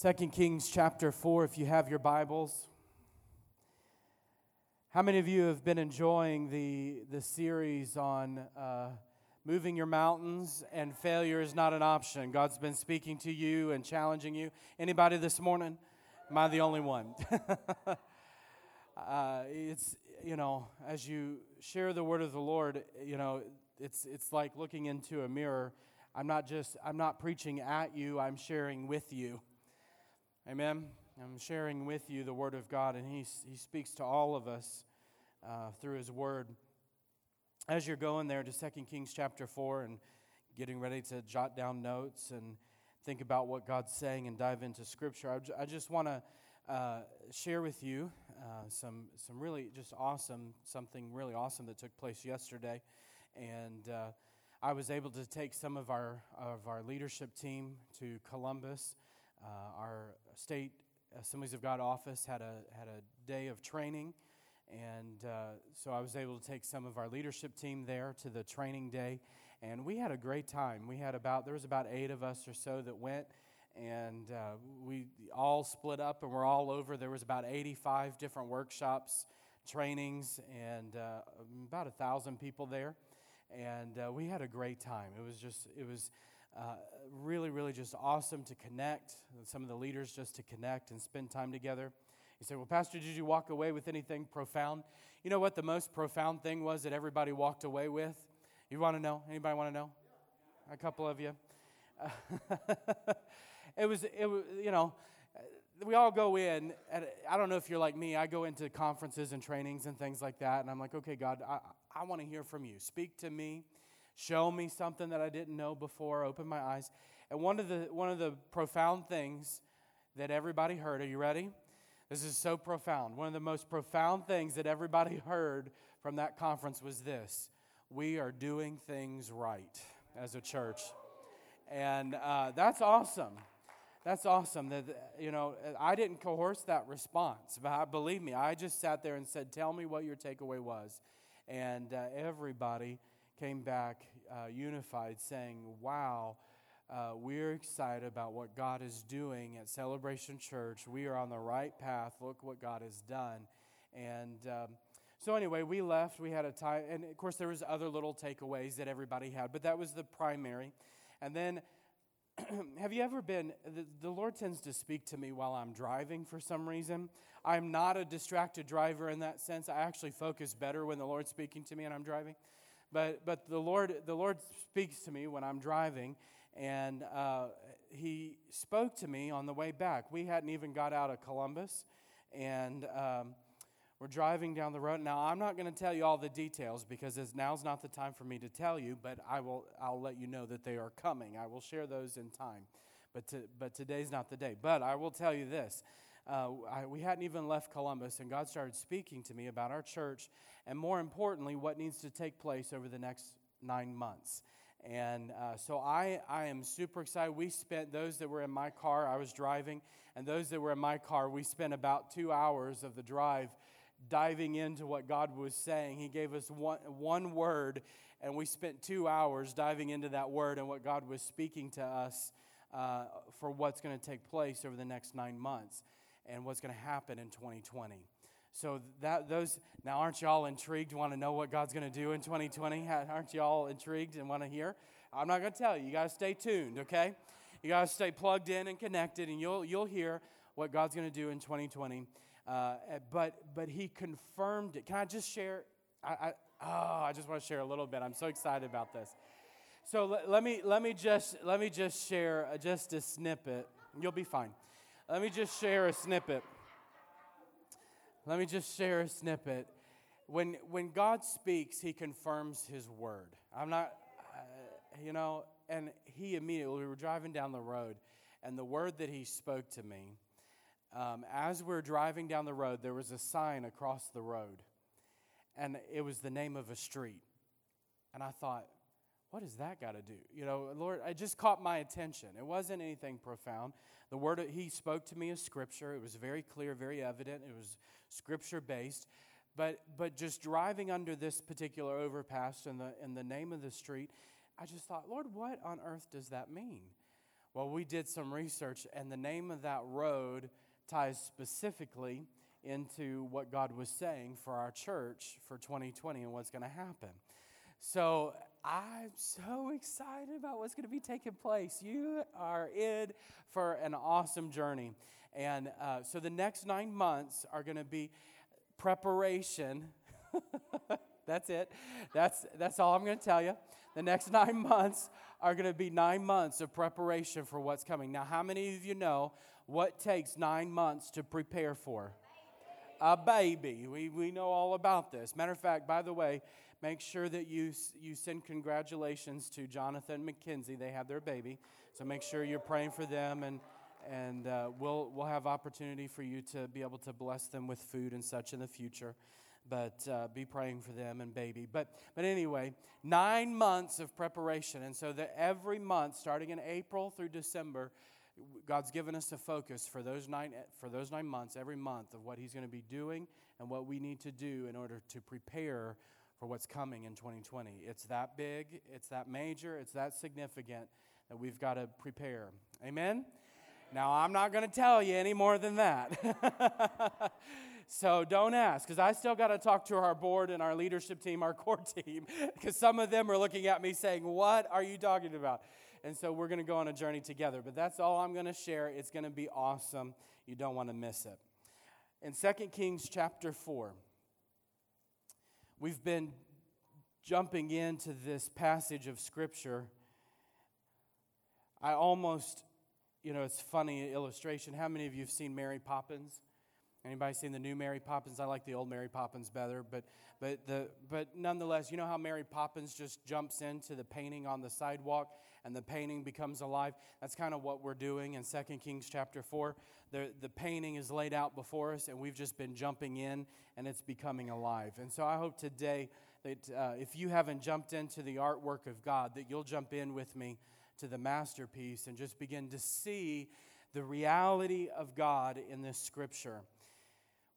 2 Kings chapter 4, if you have your Bibles. How many of you have been enjoying the, the series on uh, moving your mountains and failure is not an option? God's been speaking to you and challenging you. Anybody this morning? Am I the only one? uh, it's, you know, as you share the word of the Lord, you know, it's, it's like looking into a mirror. I'm not just, I'm not preaching at you, I'm sharing with you. Amen. I'm sharing with you the Word of God, and He, he speaks to all of us uh, through His Word. As you're going there to 2 Kings chapter 4 and getting ready to jot down notes and think about what God's saying and dive into Scripture, I, just want to uh, share with you uh, some, some really just awesome, something really awesome that took place yesterday. And uh, I was able to take some of our, of our leadership team to Columbus. Uh, our state Assemblies of God office had a, had a day of training, and uh, so I was able to take some of our leadership team there to the training day, and we had a great time. We had about, there was about eight of us or so that went, and uh, we all split up and we're all over. There was about 85 different workshops, trainings, and uh, about a thousand people there, and uh, we had a great time. It was just, it was uh, really, really just awesome to connect, some of the leaders just to connect and spend time together. You say, Well, Pastor, did you walk away with anything profound? You know what the most profound thing was that everybody walked away with? You want to know? Anybody want to know? A couple of you. it was, it was, you know, we all go in, I don't know if you're like me, I go into conferences and trainings and things like that, and I'm like, okay, God, I, I want to hear from you. Speak to me show me something that I didn't know before, open my eyes. And one of the one of the profound things that everybody heard, are you ready? This is so profound. One of the most profound things that everybody heard from that conference was this. We are doing things right as a church. And uh, that's awesome. That's awesome. That you know, I didn't coerce that response, but I, believe me, I just sat there and said, "Tell me what your takeaway was," and uh, everybody came back uh, unified, saying, Wow, uh, we're excited about what God is doing at Celebration Church. We are on the right path. Look what God has done. And um, so, anyway, we left. We had a time, and of course, there was other little takeaways that everybody had, but that was the primary. And then, have you ever been? The, the Lord tends to speak to me while I'm driving for some reason. I'm not a distracted driver in that sense. I actually focus better when the Lord's speaking to me and I'm driving. But, but the, Lord, the Lord speaks to me when I'm driving, and uh, He spoke to me on the way back. We hadn't even got out of Columbus, and um, we're driving down the road. Now, I'm not going to tell you all the details because now's not the time for me to tell you, but I will, I'll let you know that they are coming. I will share those in time. But, to, but today's not the day. But I will tell you this. Uh, I, we hadn't even left Columbus, and God started speaking to me about our church and more importantly, what needs to take place over the next nine months. And uh, so I, I am super excited. We spent, those that were in my car, I was driving, and those that were in my car, we spent about two hours of the drive diving into what God was saying. He gave us one, one word, and we spent two hours diving into that word and what God was speaking to us uh, for what's going to take place over the next nine months and what's going to happen in 2020. So that those now aren't y'all intrigued? Want to know what God's going to do in 2020? Aren't y'all intrigued and want to hear? I'm not going to tell you. You got to stay tuned, okay? You got to stay plugged in and connected, and you'll you'll hear what God's going to do in 2020. Uh, but but He confirmed it. Can I just share? I, I oh, I just want to share a little bit. I'm so excited about this. So let, let me let me just let me just share just a snippet. You'll be fine. Let me just share a snippet. Let me just share a snippet. When, when God speaks, He confirms His word. I'm not, uh, you know, and He immediately, we were driving down the road, And the word that he spoke to me, um, as we're driving down the road, there was a sign across the road, and it was the name of a street. And I thought, what does that got to do? You know, Lord, it just caught my attention. It wasn't anything profound. The word that he spoke to me is scripture. It was very clear, very evident. It was scripture based. But, but just driving under this particular overpass in the, in the name of the street, I just thought, Lord, what on earth does that mean? Well, we did some research, and the name of that road ties specifically into what God was saying for our church for 2020 and what's going to happen. So I'm so excited about what's going to be taking place. You are in for an awesome journey. And uh, so the next nine months are going to be preparation. that's it. That's, that's all I'm going to tell you. The next nine months are going to be nine months of preparation for what's coming. Now, how many of you know what takes nine months to prepare for? A baby. We, we know all about this. Matter of fact, by the way, make sure that you, you send congratulations to Jonathan McKenzie. They have their baby. So make sure you're praying for them, and, and uh, we'll, we'll have opportunity for you to be able to bless them with food and such in the future. But uh, be praying for them and baby. But, but anyway, nine months of preparation. And so that every month, starting in April through December, God's given us a focus for those nine, for those nine months, every month, of what He's going to be doing and what we need to do in order to prepare for what's coming in 2020. It's that big, it's that major, it's that significant that we've got to prepare. Amen? Now, I'm not going to tell you any more than that. so don't ask, because I still got to talk to our board and our leadership team, our core team, because some of them are looking at me saying, What are you talking about? And so we're going to go on a journey together. But that's all I'm going to share. It's going to be awesome. You don't want to miss it. In 2 Kings chapter 4, we've been jumping into this passage of Scripture. I almost, you know, it's funny illustration. How many of you have seen Mary Poppins? Anybody seen the new Mary Poppins? I like the old Mary Poppins better, but but the but nonetheless, you know how Mary Poppins just jumps into the painting on the sidewalk and the painting becomes alive. That's kind of what we're doing in 2 Kings chapter 4. The the painting is laid out before us and we've just been jumping in and it's becoming alive. And so I hope today that uh, if you haven't jumped into the artwork of God, that you'll jump in with me to the masterpiece and just begin to see the reality of God in this scripture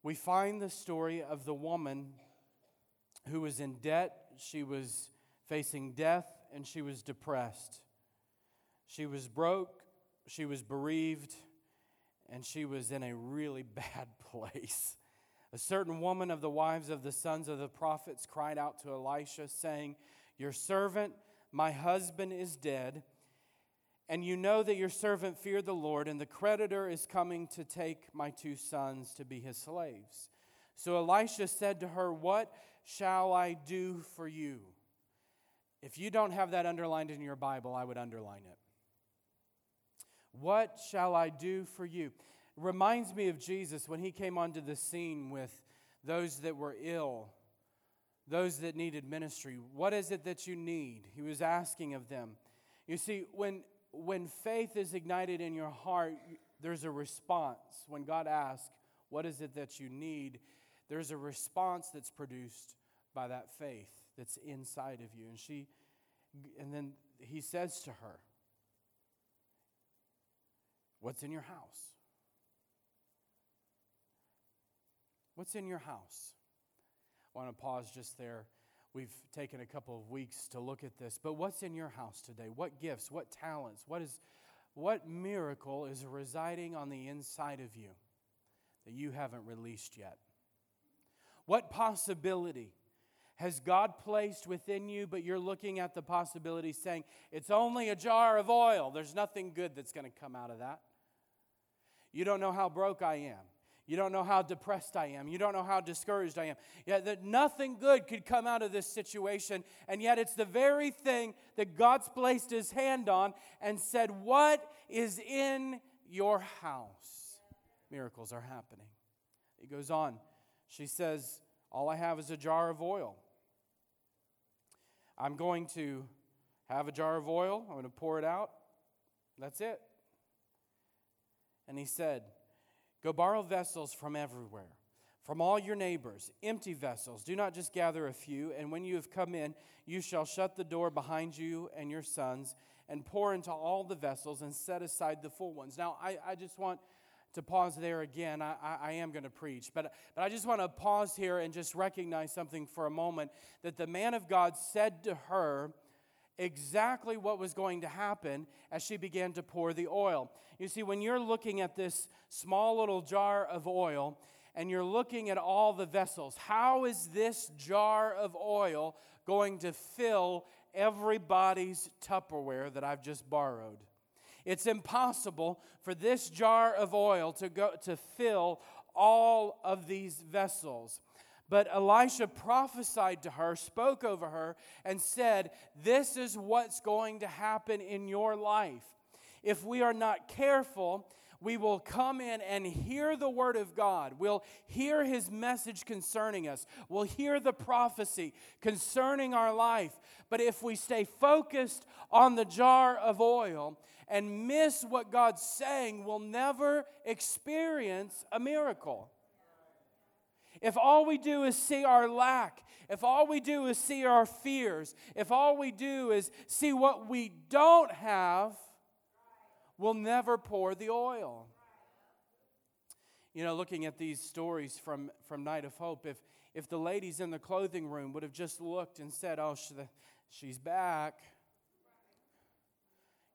we find the story of the woman who was in debt, she was facing death, and she was depressed. She was broke, she was bereaved, and she was in a really bad place. A certain woman of the wives of the sons of the prophets cried out to Elisha, saying, Your servant, my husband, is dead and you know that your servant feared the Lord, and the creditor is coming to take my two sons to be his slaves. So Elisha said to her, What shall I do for you? If you don't have that underlined in your Bible, I would underline it. What shall I do for you? Reminds me of Jesus when he came onto the scene with those that were ill, those that needed ministry. What is it that you need? He was asking of them. You see, when when faith is ignited in your heart, there's a response. When God asks, What is it that you need? there's a response that's produced by that faith that's inside of you. And she, and then he says to her, What's in your house? What's in your house? I want to pause just there. We've taken a couple of weeks to look at this, but what's in your house today? What gifts, what talents, what is what miracle is residing on the inside of you that you haven't released yet? What possibility has God placed within you, but you're looking at the possibility saying, it's only a jar of oil. There's nothing good that's going to come out of that. You don't know how broke I am. You don't know how depressed I am. You don't know how discouraged I am. Yet that nothing good could come out of this situation. And yet it's the very thing that God's placed his hand on and said, What is in your house? Miracles are happening. He goes on. She says, All I have is a jar of oil. I'm going to have a jar of oil. I'm going to pour it out. That's it. And he said, Go borrow vessels from everywhere, from all your neighbors, empty vessels. Do not just gather a few. And when you have come in, you shall shut the door behind you and your sons, and pour into all the vessels, and set aside the full ones. Now, I, I just want to pause there again. I, I, I am going to preach, but, but I just want to pause here and just recognize something for a moment that the man of God said to her exactly what was going to happen as she began to pour the oil. You see, when you're looking at this small little jar of oil and you're looking at all the vessels, how is this jar of oil going to fill everybody's Tupperware that I've just borrowed? It's impossible for this jar of oil to go to fill all of these vessels. But Elisha prophesied to her, spoke over her, and said, This is what's going to happen in your life. If we are not careful, we will come in and hear the word of God. We'll hear his message concerning us. We'll hear the prophecy concerning our life. But if we stay focused on the jar of oil and miss what God's saying, we'll never experience a miracle. If all we do is see our lack, if all we do is see our fears, if all we do is see what we don't have, we'll never pour the oil. You know, looking at these stories from, from Night of Hope, if, if the ladies in the clothing room would have just looked and said, Oh, she, she's back.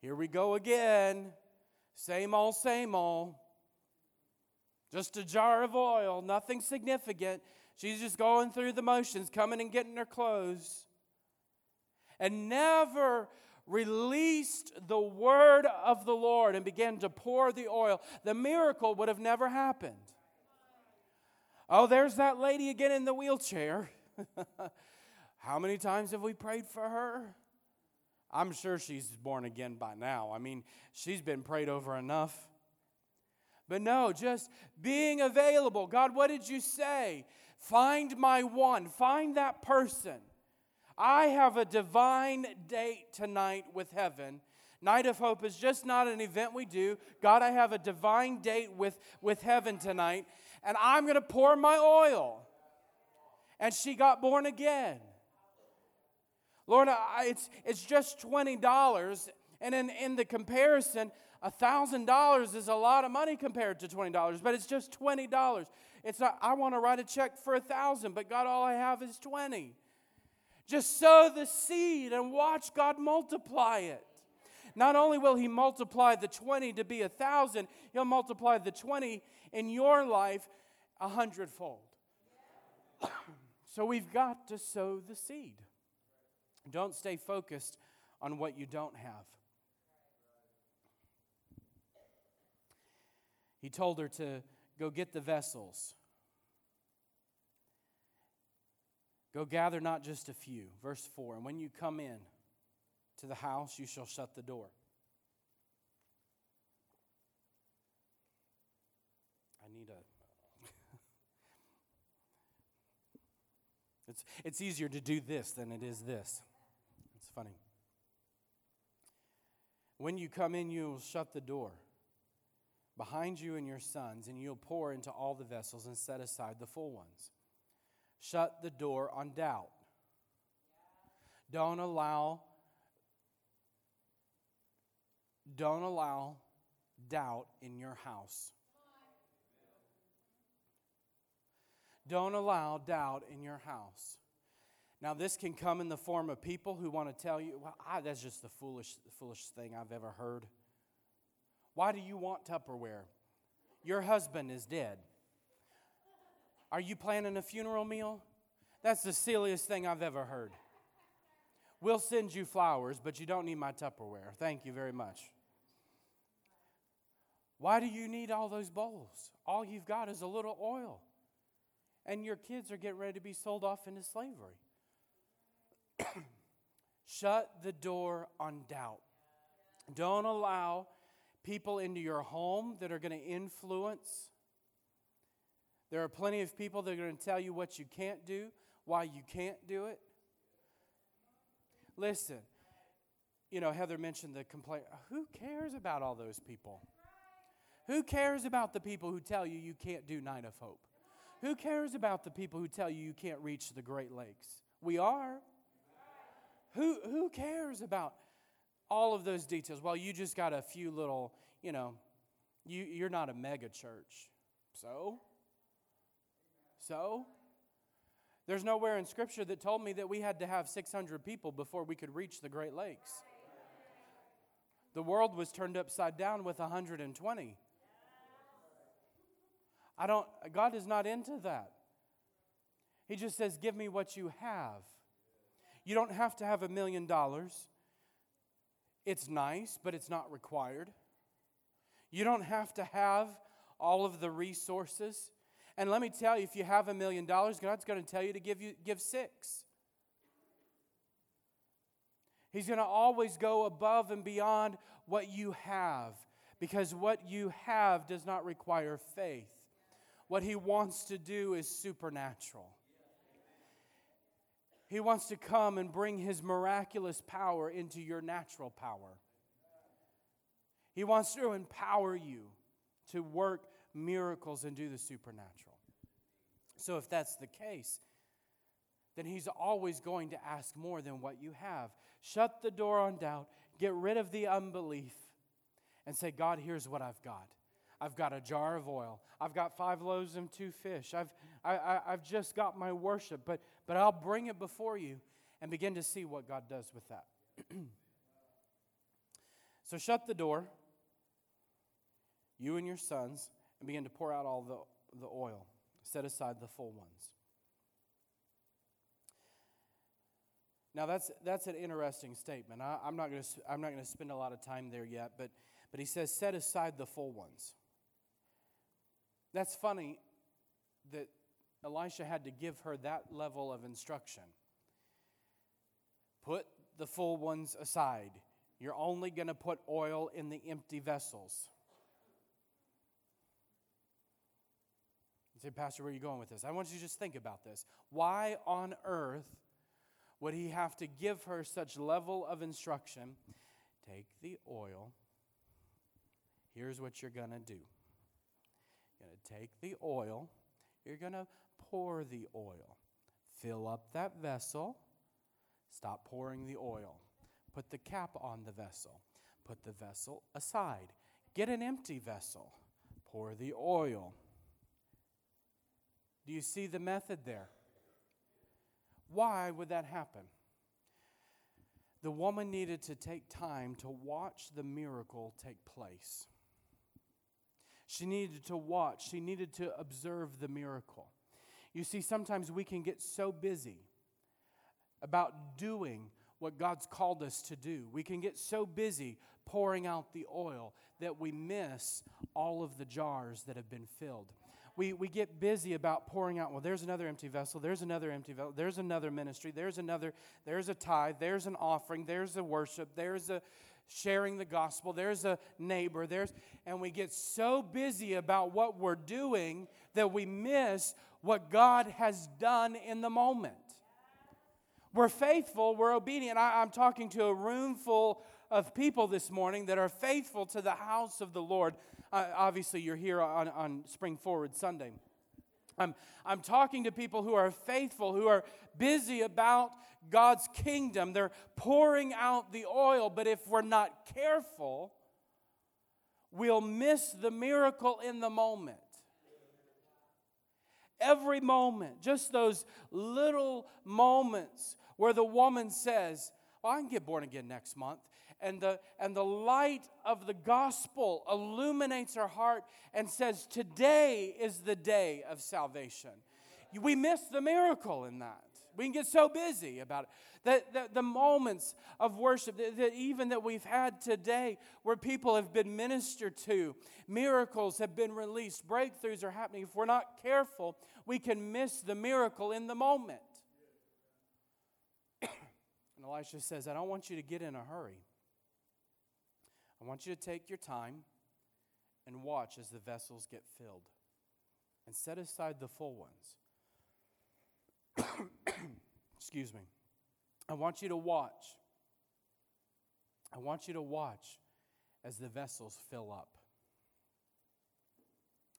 Here we go again. Same old, same old. Just a jar of oil, nothing significant. She's just going through the motions, coming and getting her clothes. And never released the word of the Lord and began to pour the oil, the miracle would have never happened. Oh, there's that lady again in the wheelchair. How many times have we prayed for her? I'm sure she's born again by now. I mean, she's been prayed over enough. But no, just being available. God, what did you say? Find my one, find that person. I have a divine date tonight with heaven. Night of Hope is just not an event we do. God, I have a divine date with, with heaven tonight, and I'm going to pour my oil. And she got born again. Lord, I, it's, it's just $20. And in, in the comparison, $1,000 is a lot of money compared to $20, but it's just $20. It's not, I want to write a check for 1000 but God, all I have is 20 Just sow the seed and watch God multiply it. Not only will He multiply the 20 to be a thousand, He'll multiply the 20 in your life a hundredfold. so we've got to sow the seed. Don't stay focused on what you don't have. He told her to go get the vessels. Go gather not just a few. Verse 4 And when you come in to the house, you shall shut the door. I need a. it's, it's easier to do this than it is this. It's funny. When you come in, you will shut the door behind you and your sons, and you'll pour into all the vessels and set aside the full ones. Shut the door on doubt. Don't allow don't allow doubt in your house. Don't allow doubt in your house. Now, this can come in the form of people who want to tell you, well, I, that's just the foolish, foolish thing I've ever heard. Why do you want Tupperware? Your husband is dead. Are you planning a funeral meal? That's the silliest thing I've ever heard. We'll send you flowers, but you don't need my Tupperware. Thank you very much. Why do you need all those bowls? All you've got is a little oil. And your kids are getting ready to be sold off into slavery. Shut the door on doubt. Don't allow people into your home that are going to influence. There are plenty of people that are going to tell you what you can't do, why you can't do it. Listen, you know, Heather mentioned the complaint. Who cares about all those people? Who cares about the people who tell you you can't do Night of Hope? Who cares about the people who tell you you can't reach the Great Lakes? We are. Who, who cares about all of those details? Well, you just got a few little, you know, you, you're not a mega church. So? So? There's nowhere in Scripture that told me that we had to have 600 people before we could reach the Great Lakes. The world was turned upside down with 120. I don't, God is not into that. He just says, Give me what you have. You don't have to have a million dollars. It's nice, but it's not required. You don't have to have all of the resources. And let me tell you, if you have a million dollars, God's going to tell you to give you give six. He's going to always go above and beyond what you have because what you have does not require faith. What he wants to do is supernatural. He wants to come and bring his miraculous power into your natural power. He wants to empower you to work miracles and do the supernatural. So, if that's the case, then he's always going to ask more than what you have. Shut the door on doubt, get rid of the unbelief, and say, God, here's what I've got. I've got a jar of oil. I've got five loaves and two fish. I've, I, I, I've just got my worship, but, but I'll bring it before you and begin to see what God does with that. so shut the door, you and your sons, and begin to pour out all the, the oil. Set aside the full ones. Now that's that's an interesting statement. I, am not going to I'm not going to spend a lot of time there yet, but but he says set aside the full ones. That's funny that Elisha had to give her that level of instruction. Put the full ones aside. You're only going to put oil in the empty vessels. You say, Pastor, where are you going with this? I want you to just think about this. Why on earth would he have to give her such level of instruction? Take the oil. Here's what you're going to do. You're going to take the oil. You're going to pour the oil. Fill up that vessel. Stop pouring the oil. Put the cap on the vessel. Put the vessel aside. Get an empty vessel. Pour the oil. Do you see the method there? Why would that happen? The woman needed to take time to watch the miracle take place. She needed to watch, she needed to observe the miracle. You see, sometimes we can get so busy about doing what God's called us to do. We can get so busy pouring out the oil that we miss all of the jars that have been filled we, we get busy about pouring out, well, there's another empty vessel, there's another empty vessel, there's another ministry, there's another, there's a tithe, there's an offering, there's a worship, there's a sharing the gospel, there's a neighbor, there's, and we get so busy about what we're doing that we miss what God has done in the moment. We're faithful, we're obedient. I, I'm talking to a room full of people this morning that are faithful to the house of the Lord. Uh, obviously, you're here on, on Spring Forward Sunday. I'm, I'm talking to people who are faithful, who are busy about God's kingdom. They're pouring out the oil, but if we're not careful, we'll miss the miracle in the moment. Every moment, just those little moments where the woman says, well, I can get born again next month and the, and the light of the gospel illuminates our heart and says, Today is the day of salvation. We miss the miracle in that. We can get so busy about it. That, that the moments of worship, that, that even that we've had today, where people have been ministered to, miracles have been released, breakthroughs are happening. If we're not careful, we can miss the miracle in the moment. and Elisha says, I don't want you to get in a hurry. I want you to take your time and watch as the vessels get filled and set aside the full ones. Excuse me. I want you to watch. I want you to watch as the vessels fill up.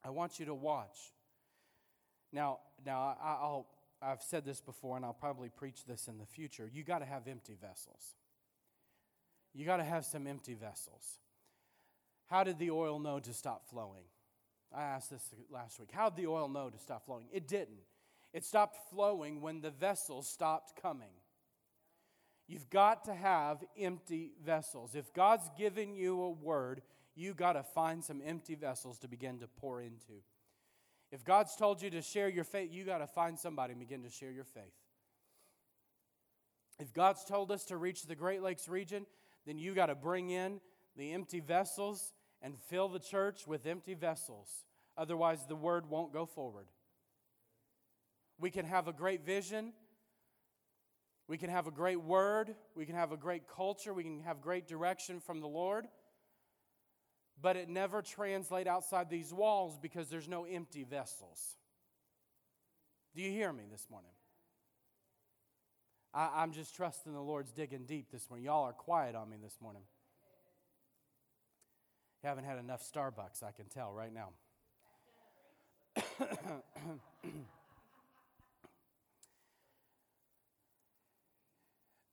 I want you to watch. Now, now I, I'll, I've said this before, and I'll probably preach this in the future. You got to have empty vessels. You got to have some empty vessels. How did the oil know to stop flowing? I asked this last week. How did the oil know to stop flowing? It didn't. It stopped flowing when the vessels stopped coming. You've got to have empty vessels. If God's given you a word, you got to find some empty vessels to begin to pour into. If God's told you to share your faith, you got to find somebody and begin to share your faith. If God's told us to reach the Great Lakes region, then you got to bring in the empty vessels and fill the church with empty vessels. Otherwise, the word won't go forward. We can have a great vision. We can have a great word. We can have a great culture. We can have great direction from the Lord. But it never translates outside these walls because there's no empty vessels. Do you hear me this morning? I, am just trusting the Lord's digging deep this morning. Y'all are quiet on me this morning. You haven't had enough Starbucks, I can tell right now.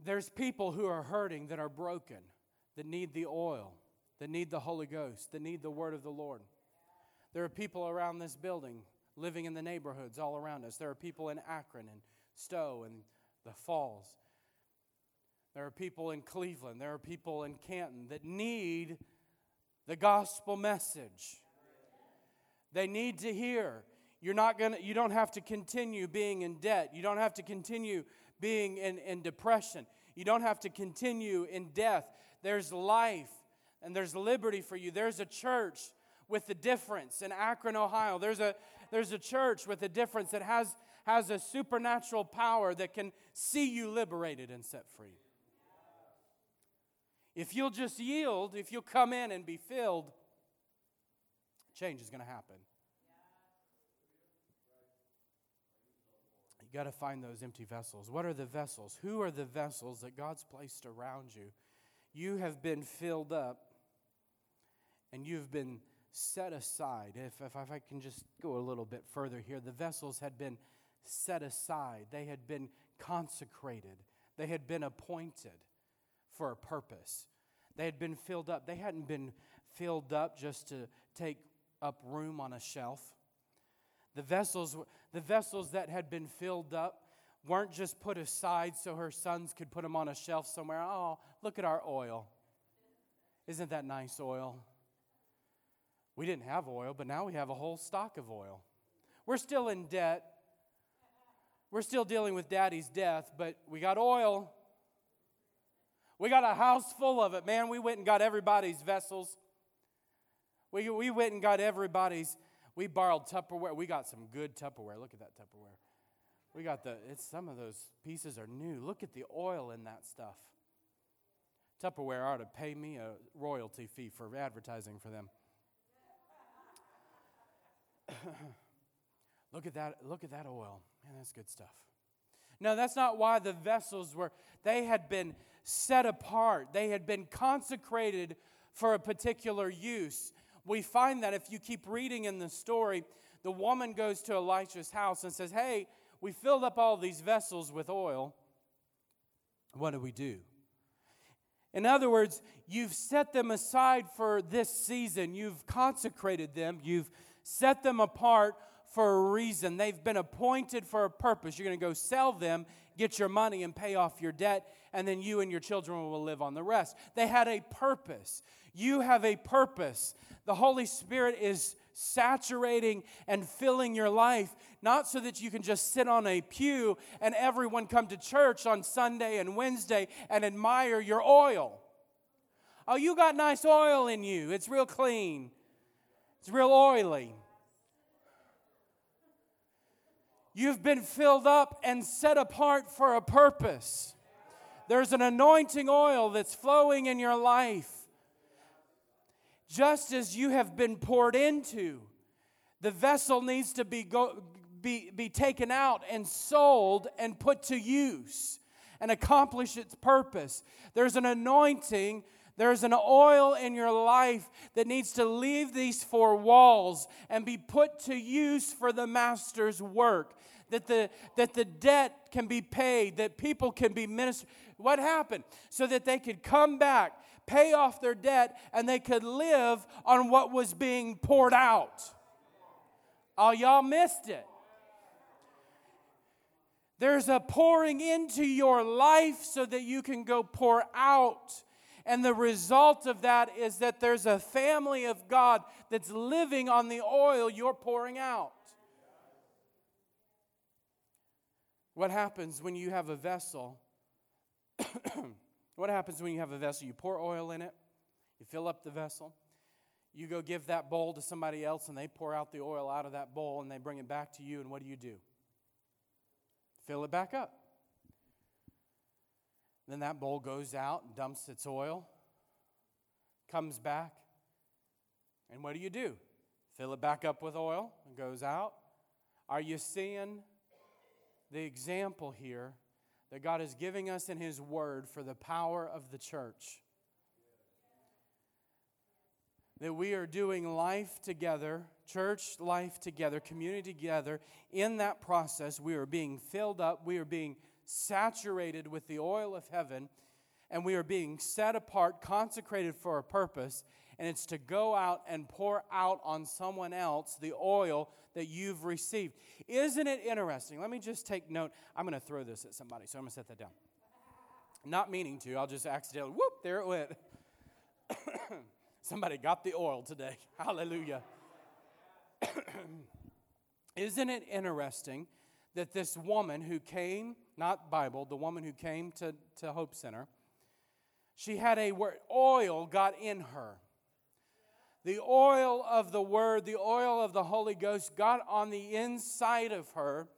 There's people who are hurting that are broken, that need the oil, that need the Holy Ghost, that need the word of the Lord. There are people around this building living in the neighborhoods all around us. There are people in Akron and Stow and the Falls. There are people in Cleveland. There are people in Canton that need the gospel message. They need to hear. You're not gonna, you don't have to continue being in debt. You don't have to continue being in, in depression. You don't have to continue in death. There's life and there's liberty for you. There's a church with a difference in Akron, Ohio. There's a, there's a church with a difference that has, has a supernatural power that can see you liberated and set free. If you'll just yield, if you'll come in and be filled, change is going to happen. You got to find those empty vessels. What are the vessels? Who are the vessels that God's placed around you? You have been filled up and you've been set aside. If, if, if I can just go a little bit further here, the vessels had been set aside, they had been consecrated, they had been appointed for a purpose. They had been filled up. They hadn't been filled up just to take up room on a shelf. The vessels, the vessels that had been filled up weren't just put aside so her sons could put them on a shelf somewhere. Oh, look at our oil. Isn't that nice oil? We didn't have oil, but now we have a whole stock of oil. We're still in debt. We're still dealing with daddy's death, but we got oil. We got a house full of it, man. We went and got everybody's vessels. We, we went and got everybody's. We borrowed Tupperware. We got some good Tupperware. Look at that Tupperware. We got the, it's some of those pieces are new. Look at the oil in that stuff. Tupperware ought to pay me a royalty fee for advertising for them. look at that, look at that oil. Man, that's good stuff. No, that's not why the vessels were, they had been set apart, they had been consecrated for a particular use. We find that if you keep reading in the story, the woman goes to Elisha's house and says, Hey, we filled up all these vessels with oil. What do we do? In other words, you've set them aside for this season. You've consecrated them. You've set them apart for a reason. They've been appointed for a purpose. You're going to go sell them, get your money, and pay off your debt, and then you and your children will live on the rest. They had a purpose. You have a purpose. The Holy Spirit is saturating and filling your life, not so that you can just sit on a pew and everyone come to church on Sunday and Wednesday and admire your oil. Oh, you got nice oil in you. It's real clean. It's real oily. You've been filled up and set apart for a purpose. There's an anointing oil that's flowing in your life. Just as you have been poured into, the vessel needs to be, go, be, be taken out and sold and put to use and accomplish its purpose. There's an anointing There's an oil in your life that needs to leave these four walls and be put to use for the master's work. That the, that the debt can be paid, that people can be ministered. What happened? So that they could come back, pay off their debt, and they could live on what was being poured out. Oh, y'all missed it. There's a pouring into your life so that you can go pour out. And the result of that is that there's a family of God that's living on the oil you're pouring out. What happens when you have a vessel? what happens when you have a vessel? You pour oil in it, you fill up the vessel, you go give that bowl to somebody else, and they pour out the oil out of that bowl and they bring it back to you, and what do you do? Fill it back up. Then that bowl goes out and dumps its oil, comes back, and what do you do? Fill it back up with oil and goes out. Are you seeing the example here that God is giving us in His Word for the power of the church? That we are doing life together, church life together, community together. In that process, we are being filled up, we are being saturated with the oil of heaven, and we are being set apart, consecrated for a purpose, and it's to go out and pour out on someone else the oil that you've received. Isn't it interesting? Let me just take note. I'm going to throw this at somebody, so I'm going to set that down. Not meaning to, I'll just accidentally, whoop, there it went. Somebody got the oil today. Hallelujah. Isn't it interesting that this woman who came, not Bible, the woman who came to, to Hope Center, she had a word, oil got in her. The oil of the Word, the oil of the Holy Ghost got on the inside of her,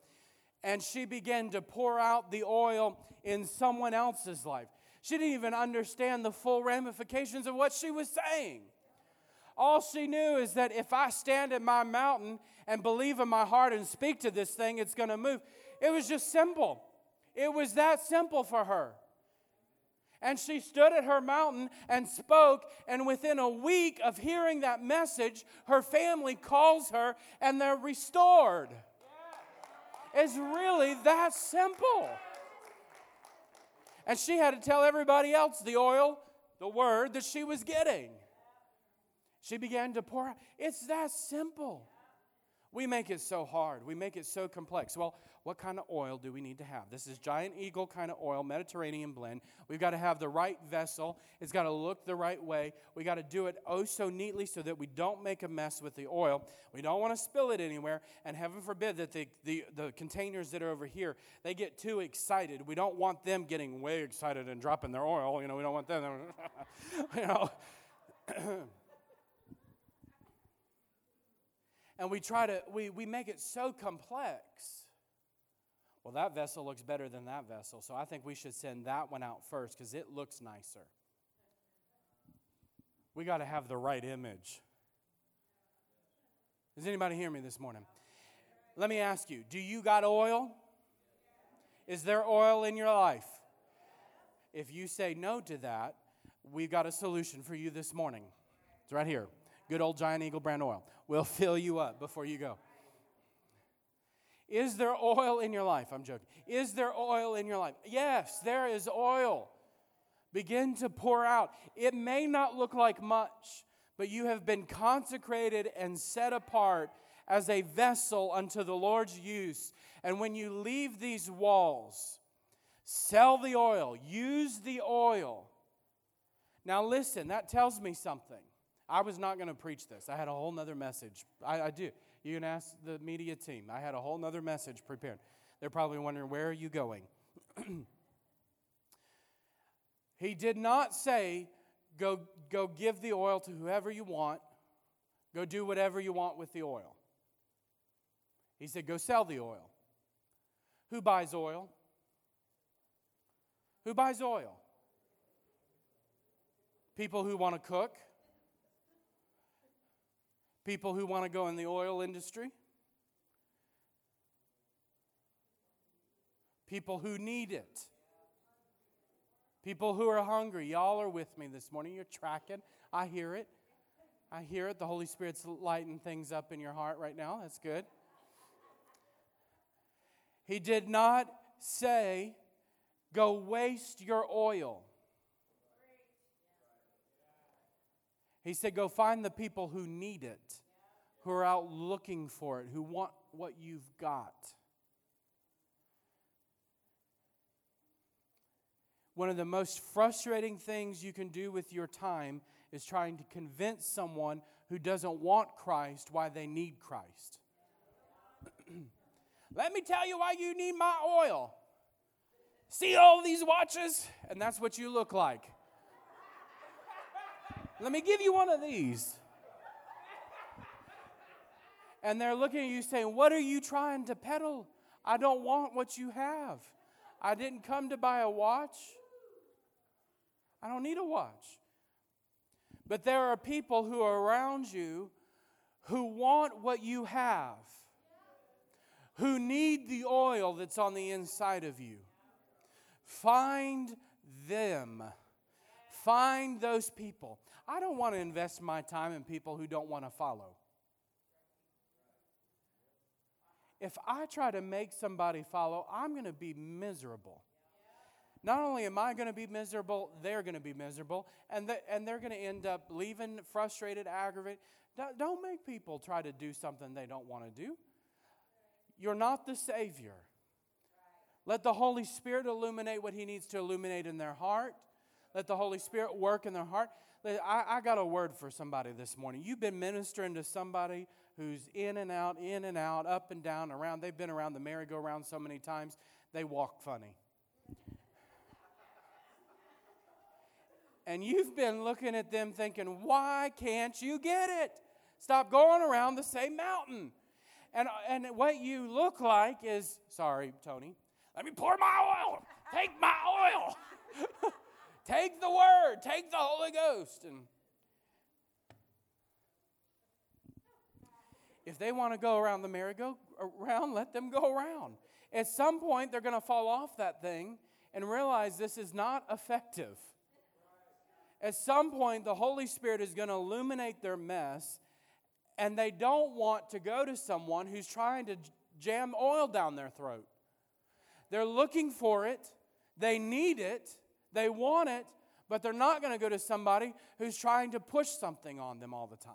and she began to pour out the oil in someone else's life. She didn't even understand the full ramifications of what she was saying. All she knew is that if I stand at my mountain and believe in my heart and speak to this thing, it's going to move. It was just simple. It was that simple for her. And she stood at her mountain and spoke, and within a week of hearing that message, her family calls her and they're restored. It's really that simple. And she had to tell everybody else the oil, the word that she was getting. She began to pour out. It's that simple. We make it so hard. We make it so complex. Well, what kind of oil do we need to have? This is giant eagle kind of oil, Mediterranean blend. We've got to have the right vessel. It's got to look the right way. We got to do it oh so neatly so that we don't make a mess with the oil. We don't want to spill it anywhere. And heaven forbid that the, the, the containers that are over here, they get too excited. We don't want them getting way excited and dropping their oil. You know, we don't want them, you know. and we try to we, we make it so complex well that vessel looks better than that vessel so i think we should send that one out first because it looks nicer. We got to have the right image. Does anybody hear me this morning? Let me ask you do you got oil? Is there oil in your life? If you say no to that we've got a solution for you this morning. It's right here. Good old giant eagle brand oil. We'll fill you up before you go. Is there oil in your life? I'm joking. Is there oil in your life? Yes, there is oil. Begin to pour out. It may not look like much, but you have been consecrated and set apart as a vessel unto the Lord's use. And when you leave these walls, sell the oil, use the oil. Now, listen, that tells me something. I was not going to preach this. I had a whole nother message. I, I do. You can ask the media team. I had a whole nother message prepared. They're probably wondering, where are you going? he did not say, go, go give the oil to whoever you want, go do whatever you want with the oil. He said, go sell the oil. Who buys oil? Who buys oil? People who want to cook people who want to go in the oil industry, people who need it, People who are hungry, y'all are with me this morning. You're tracking. I hear it. I hear it. The Holy Spirit's lighting things up in your heart right now. That's good. He did not say, Go waste your oil. He said, Go find the people who need it, who are out looking for it, who want what you've got. One of the most frustrating things you can do with your time is trying to convince someone who doesn't want Christ why they need Christ. Let me tell you why you need my oil. See all these watches? And that's what you look like. Let me give you one of these. And they're looking at you saying, What are you trying to peddle? I don't want what you have. I didn't come to buy a watch. I don't need a watch. But there are people who are around you who want what you have, who need the oil that's on the inside of you. Find them. Find those people. I don't want to invest my time in people who don't want to follow. If I try to make somebody follow, I'm going to be miserable. Not only am I going to be miserable, they're going to be miserable, and, the, and they're going to end up leaving frustrated, aggravated. Don't, don't make people try to do something they don't want to do. You're not the Savior. Let the Holy Spirit illuminate what He needs to illuminate in their heart. Let the Holy Spirit work in their heart. I, I got a word for somebody this morning. You've been ministering to somebody who's in and out, in and out, up and down, around. They've been around the merry-go-round so many times, they walk funny. and you've been looking at them thinking, why can't you get it? Stop going around the same mountain. And, and what you look like is, sorry, Tony, let me pour my oil. Take my oil. take the word. Take the Holy Ghost. And if they want to go around the merry-go-round, let them go around. At some point, they're going to fall off that thing and realize this is not effective. At some point, the Holy Spirit is going to illuminate their mess, and they don't want to go to someone who's trying to jam oil down their throat. They're looking for it, they need it, they want it, but they're not going to go to somebody who's trying to push something on them all the time.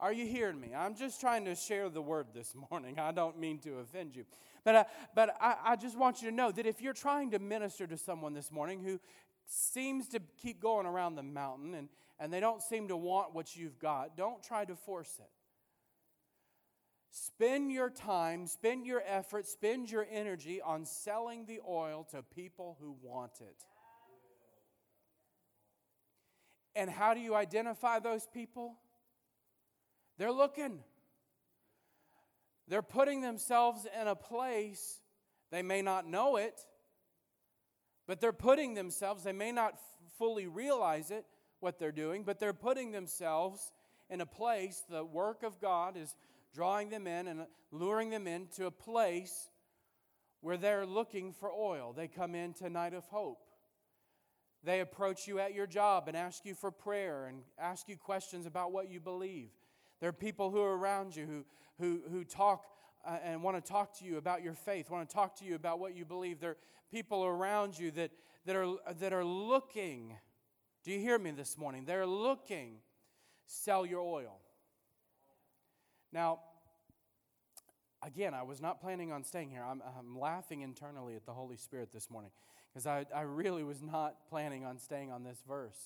Are you hearing me? I'm just trying to share the word this morning. I don't mean to offend you. But, uh, but I, I just want you to know that if you're trying to minister to someone this morning who seems to keep going around the mountain and, and they don't seem to want what you've got, don't try to force it. Spend your time, spend your effort, spend your energy on selling the oil to people who want it. And how do you identify those people? They're looking. They're putting themselves in a place, they may not know it, but they're putting themselves, they may not f- fully realize it, what they're doing, but they're putting themselves in a place, the work of God is drawing them in and luring them into a place where they're looking for oil. They come into Night of Hope. They approach you at your job and ask you for prayer and ask you questions about what you believe. There are people who are around you who, who, who talk uh, and want to talk to you about your faith, want to talk to you about what you believe. There are people around you that, that, are, that are looking. Do you hear me this morning? They're looking. Sell your oil. Now, again, I was not planning on staying here. I'm, I'm laughing internally at the Holy Spirit this morning because I, I really was not planning on staying on this verse.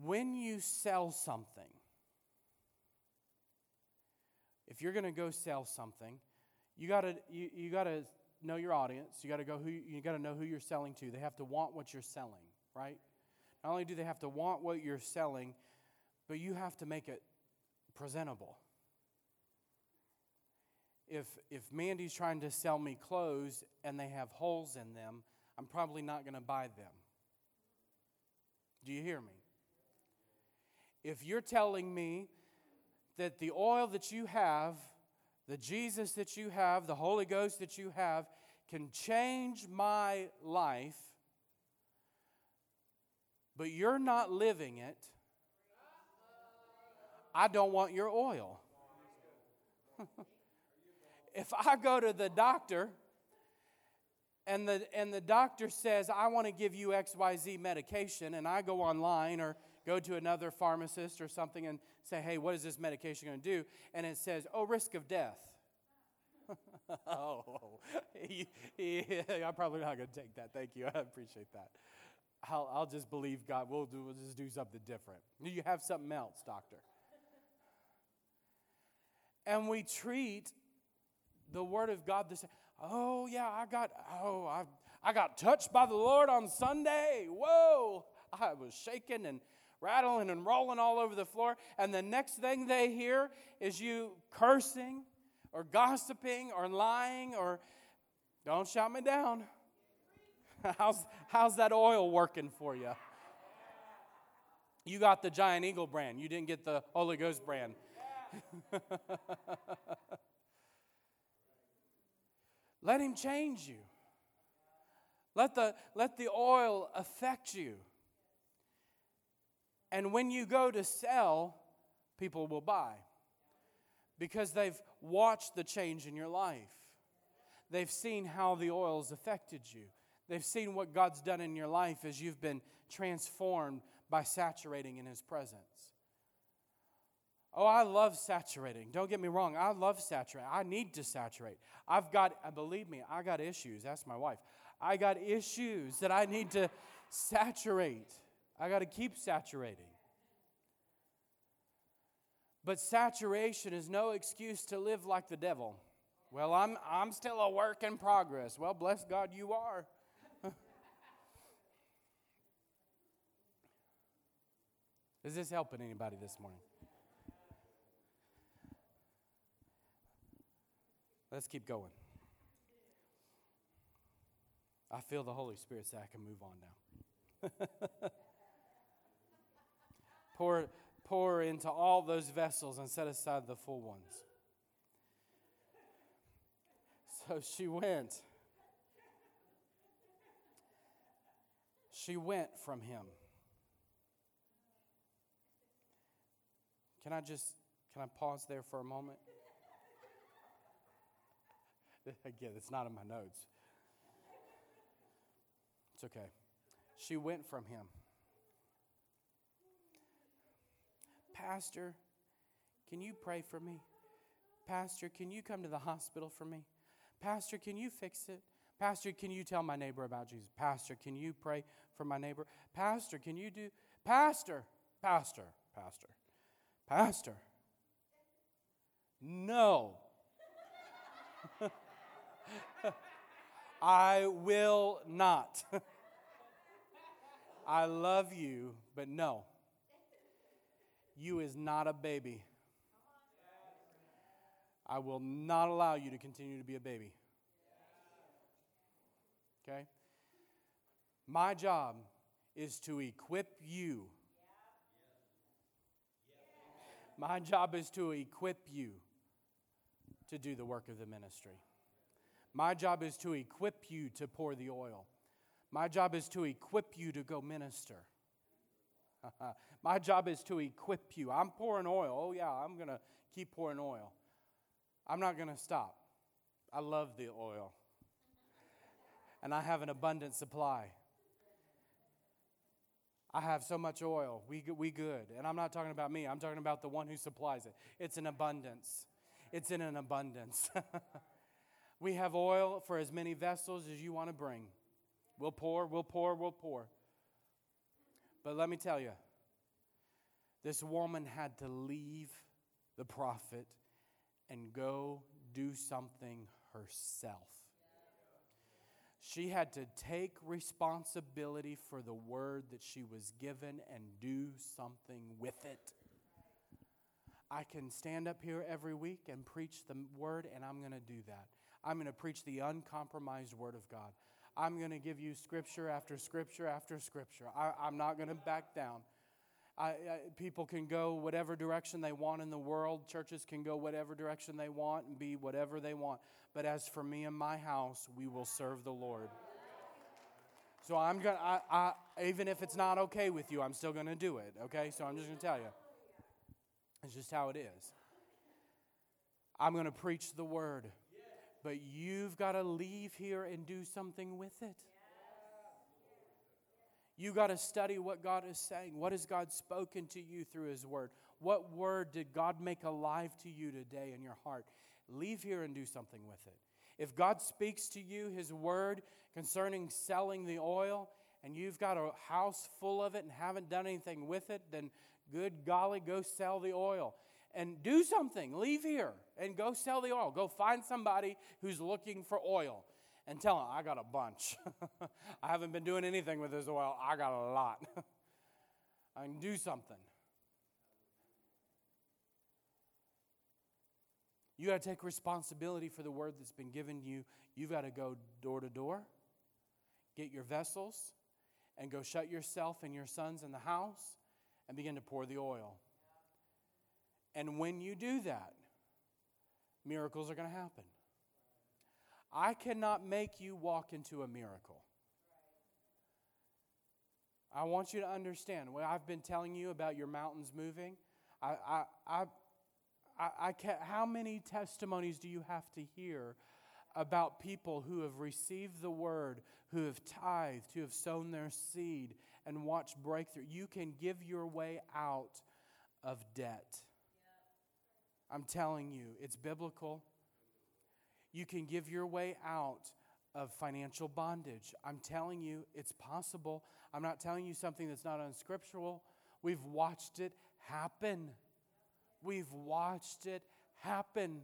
When you sell something, if you're going to go sell something, you got to you, you got to know your audience. You got to go who you got to know who you're selling to. They have to want what you're selling, right? Not only do they have to want what you're selling, but you have to make it presentable. If if Mandy's trying to sell me clothes and they have holes in them, I'm probably not going to buy them. Do you hear me? If you're telling me that the oil that you have, the Jesus that you have, the Holy Ghost that you have, can change my life, but you're not living it, I don't want your oil. if I go to the doctor and the, and the doctor says, I want to give you XYZ medication, and I go online or go to another pharmacist or something and say, hey, what is this medication going to do? And it says, oh, risk of death. oh, I'm probably not going to take that. Thank you. I appreciate that. I'll, I'll just believe God. We'll, do, we'll just do something different. You have something else, doctor. And we treat the Word of God the same. Oh, yeah, I got, oh, I, I got touched by the Lord on Sunday. Whoa. I was shaking and rattling and rolling all over the floor. And the next thing they hear is you cursing or gossiping or lying or don't shout me down. how's, how's that oil working for you? You got the Giant Eagle brand, you didn't get the Holy Ghost brand. Let him change you. Let the, let the oil affect you. And when you go to sell, people will buy because they've watched the change in your life. They've seen how the oil's affected you. They've seen what God's done in your life as you've been transformed by saturating in His presence. Oh, I love saturating. Don't get me wrong. I love saturating. I need to saturate. I've got, uh, believe me, I got issues. That's my wife. I got issues that I need to saturate. I got to keep saturating. But saturation is no excuse to live like the devil. Well, I'm, I'm still a work in progress. Well, bless God, you are. Is this helping anybody this morning? Let's keep going. I feel the Holy Spirit say I can move on now. pour, pour into all those vessels and set aside the full ones. So she went. She went from him. Can I just can I pause there for a moment? Again, it's not in my notes. It's okay. She went from him. Pastor, can you pray for me? Pastor, can you come to the hospital for me? Pastor, can you fix it? Pastor, can you tell my neighbor about Jesus? Pastor, can you pray for my neighbor? Pastor, can you do. Pastor, Pastor, Pastor, Pastor. No. I will not. I love you, but no. You is not a baby. I will not allow you to continue to be a baby. Okay? My job is to equip you. My job is to equip you to do the work of the ministry. My job is to equip you to pour the oil. My job is to equip you to go minister. My job is to equip you. I'm pouring oil. Oh, yeah, I'm going to keep pouring oil. I'm not going to stop. I love the oil. And I have an abundant supply. I have so much oil. We, we good. And I'm not talking about me, I'm talking about the one who supplies it. It's an abundance. It's in an abundance. We have oil for as many vessels as you want to bring. We'll pour, we'll pour, we'll pour. But let me tell you, this woman had to leave the prophet and go do something herself. She had to take responsibility for the word that she was given and do something with it. I can stand up here every week and preach the word, and I'm going to do that. I'm going to preach the uncompromised Word of God. I'm going to give you scripture after scripture after scripture. I, am not going to back down. I, I, people can go whatever direction they want in the world. Churches can go whatever direction they want and be whatever they want. But as for me and my house, we will serve the Lord. So I'm going to, even if it's not okay with you, I'm still going to do it, okay? So I'm just going to tell you. It's just how it is. I'm going to preach the word. But you've got to leave here and do something with it. You got to study what God is saying. What has God spoken to you through His Word? What word did God make alive to you today in your heart? Leave here and do something with it. If God speaks to you His Word concerning selling the oil, and you've got a house full of it and haven't done anything with it, then good golly, go sell the oil and do something. Leave here and go sell the oil. Go find somebody who's looking for oil and tell them, I got a bunch. I haven't been doing anything with this oil, I got a lot. I can do something. You got to take responsibility for the word that's been given you. You've got to go door to door, get your vessels, and go shut yourself and your sons in the house and begin to pour the oil. And when you do that, miracles are going to happen. I cannot make you walk into a miracle. I want you to understand what I've been telling you about your mountains moving. I, I, I, I, can't, how many testimonies do you have to hear about people who have received the word, who have tithed, who have sown their seed, and watched breakthrough? You can give your way out of debt. I'm telling you, it's biblical. You can give your way out of financial bondage. I'm telling you, it's possible. I'm not telling you something that's not unscriptural. We've watched it happen. We've watched it happen.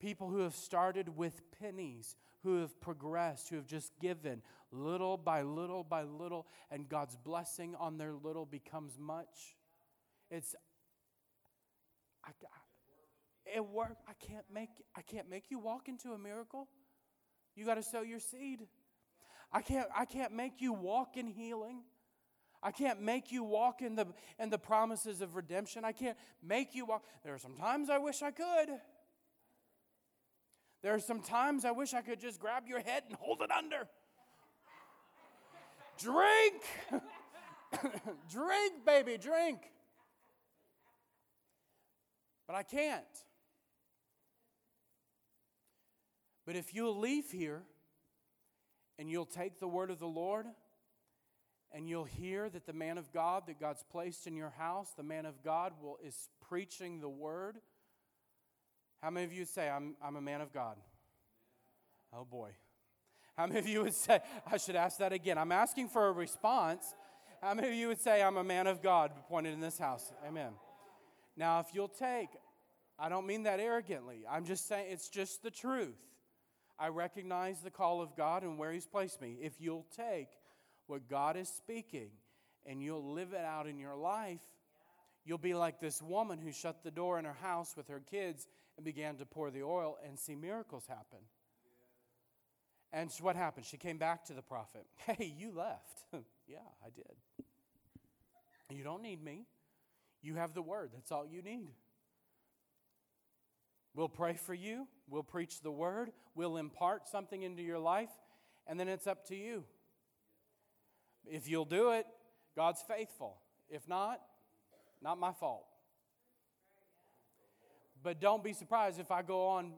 People who have started with pennies, who have progressed, who have just given little by little by little, and God's blessing on their little becomes much. It's, I, it worked. I can't make I can't make you walk into a miracle. You got to sow your seed. I can't I can't make you walk in healing. I can't make you walk in the in the promises of redemption. I can't make you walk. There are some times I wish I could. There are some times I wish I could just grab your head and hold it under. drink. drink, baby, drink. But I can't. But if you'll leave here and you'll take the word of the Lord and you'll hear that the man of God that God's placed in your house, the man of God will, is preaching the word. How many of you say, I'm, I'm a man of God? Oh boy. How many of you would say, I should ask that again? I'm asking for a response. How many of you would say, I'm a man of God appointed in this house? Amen. Now, if you'll take, I don't mean that arrogantly, I'm just saying it's just the truth. I recognize the call of God and where He's placed me. If you'll take what God is speaking and you'll live it out in your life, you'll be like this woman who shut the door in her house with her kids and began to pour the oil and see miracles happen. And what happened? She came back to the prophet. Hey, you left. yeah, I did. You don't need me. You have the word. That's all you need. We'll pray for you. We'll preach the word. We'll impart something into your life. And then it's up to you. If you'll do it, God's faithful. If not, not my fault. But don't be surprised if I go on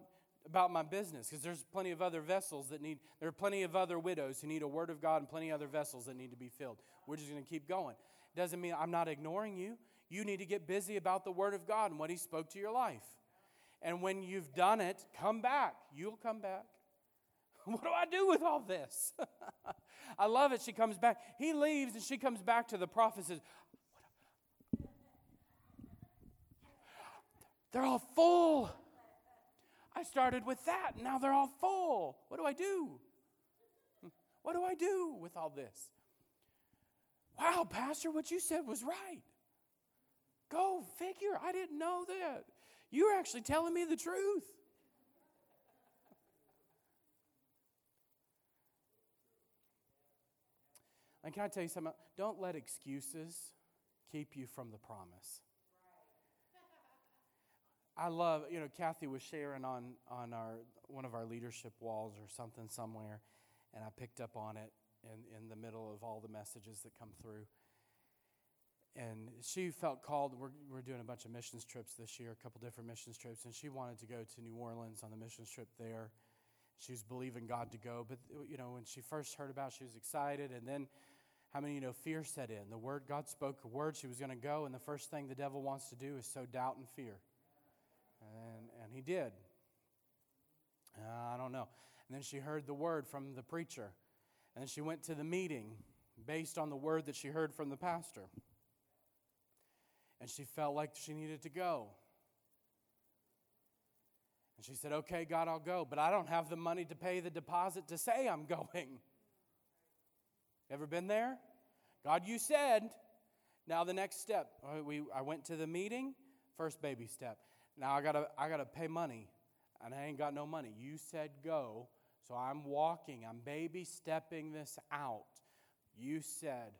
about my business because there's plenty of other vessels that need, there are plenty of other widows who need a word of God and plenty of other vessels that need to be filled. We're just going to keep going. Doesn't mean I'm not ignoring you. You need to get busy about the word of God and what He spoke to your life. And when you've done it, come back. You'll come back. What do I do with all this? I love it. She comes back. He leaves and she comes back to the prophet says, They're all full. I started with that. Now they're all full. What do I do? What do I do with all this? Wow, Pastor, what you said was right. Go figure. I didn't know that. You're actually telling me the truth. And can I tell you something? Don't let excuses keep you from the promise. I love, you know, Kathy was sharing on, on our, one of our leadership walls or something somewhere, and I picked up on it in, in the middle of all the messages that come through. And she felt called. We're, we're doing a bunch of missions trips this year, a couple different missions trips, and she wanted to go to New Orleans on the missions trip there. She was believing God to go, but you know, when she first heard about, it, she was excited, and then how many you know fear set in? The word God spoke a word she was going to go, and the first thing the devil wants to do is sow doubt and fear, and and he did. Uh, I don't know. And then she heard the word from the preacher, and she went to the meeting based on the word that she heard from the pastor and she felt like she needed to go. And she said, Okay, God, I'll go, but I don't have the money to pay the deposit to say I'm going. Ever been there? God, you said. Now, the next step. We, I went to the meeting, first baby step. Now I gotta, I gotta pay money, and I ain't got no money. You said go, so I'm walking, I'm baby stepping this out. You said.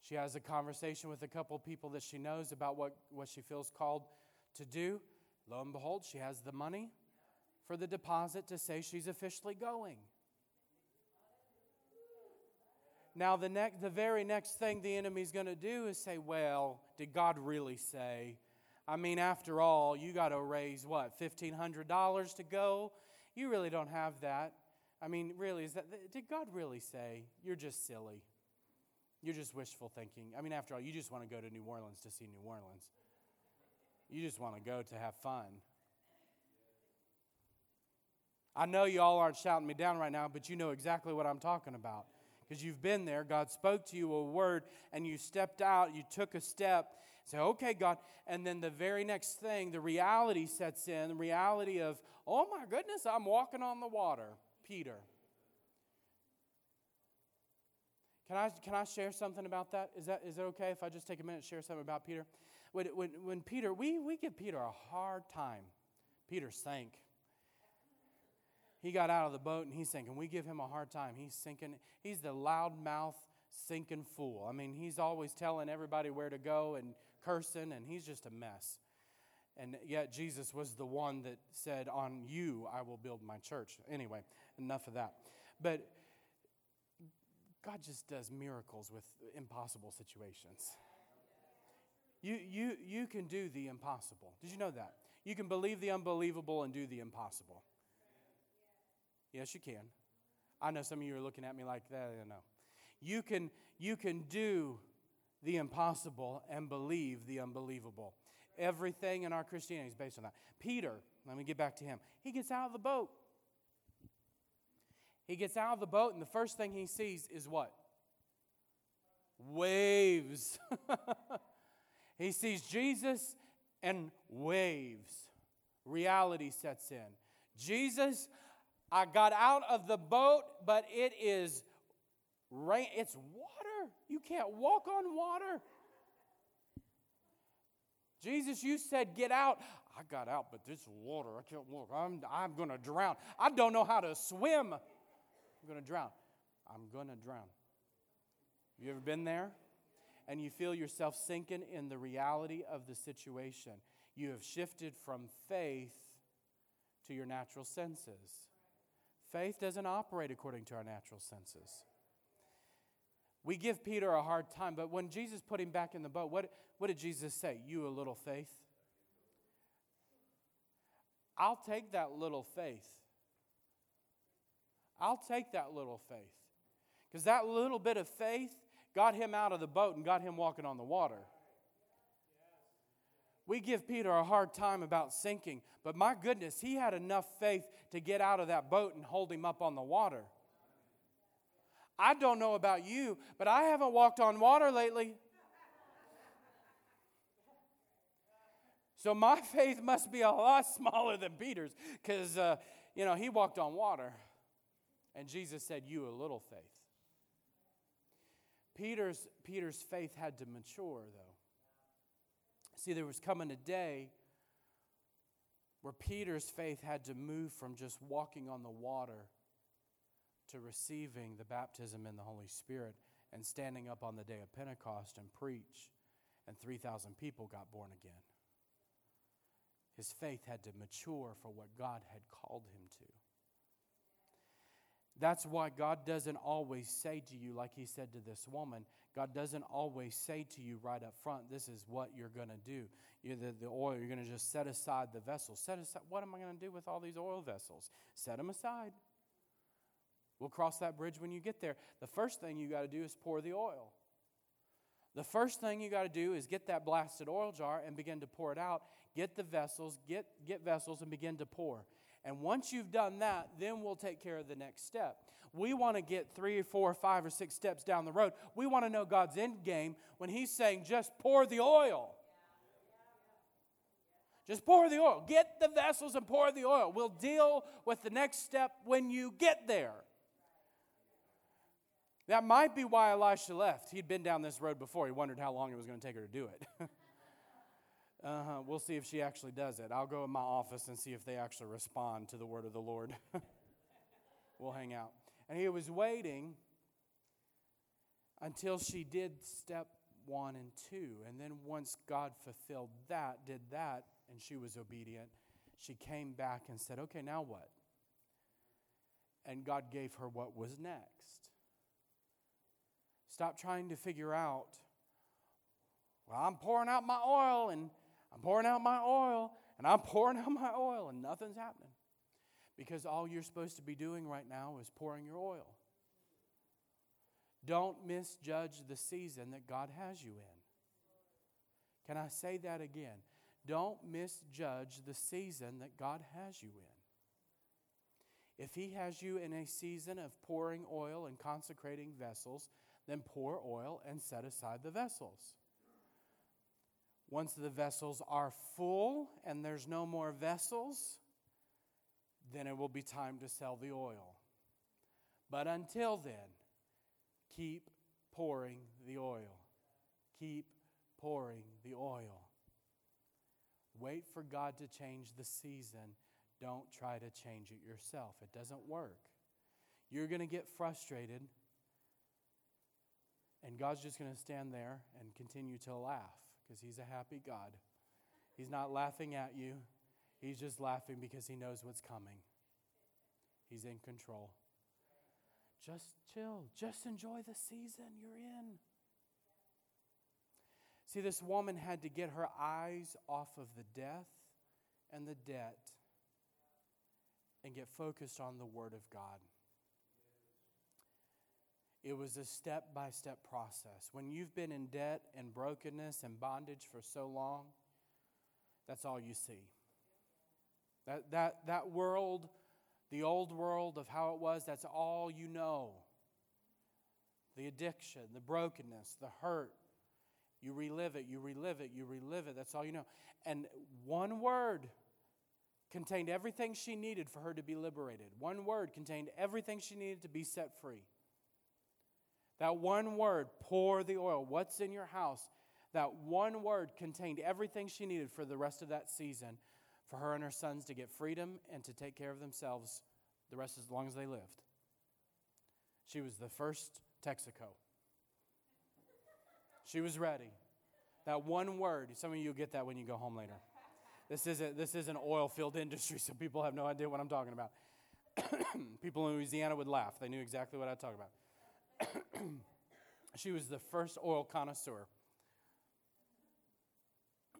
She has a conversation with a couple people that she knows about what, what she feels called to do. Lo and behold, she has the money for the deposit to say she's officially going. Now, the, ne- the very next thing the enemy's going to do is say, Well, did God really say? I mean, after all, you got to raise what, $1,500 to go? You really don't have that. I mean, really, is that, did God really say? You're just silly. You're just wishful thinking. I mean, after all, you just want to go to New Orleans to see New Orleans. You just want to go to have fun. I know you all aren't shouting me down right now, but you know exactly what I'm talking about. Because you've been there, God spoke to you a word, and you stepped out, you took a step, say, okay, God. And then the very next thing, the reality sets in the reality of, oh my goodness, I'm walking on the water. Peter. Can I, can I share something about that? Is, that? is it okay if I just take a minute and share something about Peter? When, when, when Peter, we, we give Peter a hard time. Peter sank. He got out of the boat and he's sinking. We give him a hard time. He's sinking. He's the loudmouth, sinking fool. I mean, he's always telling everybody where to go and cursing, and he's just a mess. And yet, Jesus was the one that said, On you I will build my church. Anyway, enough of that. But God just does miracles with impossible situations. You, you, you can do the impossible. Did you know that? You can believe the unbelievable and do the impossible. Yes, you can. I know some of you are looking at me like that. I know. You can, you can do the impossible and believe the unbelievable. Everything in our Christianity is based on that. Peter, let me get back to him. He gets out of the boat. He gets out of the boat, and the first thing he sees is what? Waves. he sees Jesus and waves. Reality sets in. Jesus, I got out of the boat, but it is rain. It's water. You can't walk on water. Jesus, you said, get out. I got out, but this water, I can't walk. I'm, I'm going to drown. I don't know how to swim. Going to drown. I'm going to drown. You ever been there? And you feel yourself sinking in the reality of the situation. You have shifted from faith to your natural senses. Faith doesn't operate according to our natural senses. We give Peter a hard time, but when Jesus put him back in the boat, what, what did Jesus say? You a little faith? I'll take that little faith I'll take that little faith. Because that little bit of faith got him out of the boat and got him walking on the water. We give Peter a hard time about sinking, but my goodness, he had enough faith to get out of that boat and hold him up on the water. I don't know about you, but I haven't walked on water lately. So my faith must be a lot smaller than Peter's because, uh, you know, he walked on water. And Jesus said, You a little faith. Peter's, Peter's faith had to mature, though. See, there was coming a day where Peter's faith had to move from just walking on the water to receiving the baptism in the Holy Spirit and standing up on the day of Pentecost and preach, and 3,000 people got born again. His faith had to mature for what God had called him to. That's why God doesn't always say to you, like he said to this woman, God doesn't always say to you right up front, this is what you're going to do. You, the, the oil, you're going to just set aside the vessels. Set aside, what am I going to do with all these oil vessels? Set them aside. We'll cross that bridge when you get there. The first thing you got to do is pour the oil. The first thing you got to do is get that blasted oil jar and begin to pour it out. Get the vessels, get, get vessels, and begin to pour. And once you've done that, then we'll take care of the next step. We want to get three or four or five or six steps down the road. We want to know God's end game when He's saying, just pour the oil. Just pour the oil. Get the vessels and pour the oil. We'll deal with the next step when you get there. That might be why Elisha left. He'd been down this road before. He wondered how long it was going to take her to do it. Uh-huh. We'll see if she actually does it. I'll go in my office and see if they actually respond to the word of the Lord. we'll hang out. And he was waiting until she did step one and two. And then once God fulfilled that, did that, and she was obedient, she came back and said, Okay, now what? And God gave her what was next. Stop trying to figure out, well, I'm pouring out my oil and I'm pouring out my oil and I'm pouring out my oil and nothing's happening. Because all you're supposed to be doing right now is pouring your oil. Don't misjudge the season that God has you in. Can I say that again? Don't misjudge the season that God has you in. If He has you in a season of pouring oil and consecrating vessels, then pour oil and set aside the vessels. Once the vessels are full and there's no more vessels, then it will be time to sell the oil. But until then, keep pouring the oil. Keep pouring the oil. Wait for God to change the season. Don't try to change it yourself. It doesn't work. You're going to get frustrated, and God's just going to stand there and continue to laugh because He's a happy God. He's not laughing at you, He's just laughing because He knows what's coming. He's in control. Just chill. Just enjoy the season you're in. See, this woman had to get her eyes off of the death and the debt and get focused on the Word of God. It was a step by step process. When you've been in debt and brokenness and bondage for so long, that's all you see. That, that, that world, the old world of how it was, that's all you know. The addiction, the brokenness, the hurt. You relive it, you relive it, you relive it. That's all you know. And one word contained everything she needed for her to be liberated. One word contained everything she needed to be set free. That one word, pour the oil. What's in your house? That one word contained everything she needed for the rest of that season for her and her sons to get freedom and to take care of themselves the rest as long as they lived. She was the first Texaco. She was ready. That one word, some of you will get that when you go home later. This isn't, this is an oil filled industry, so people have no idea what I'm talking about. people in Louisiana would laugh. They knew exactly what I talk about. she was the first oil connoisseur.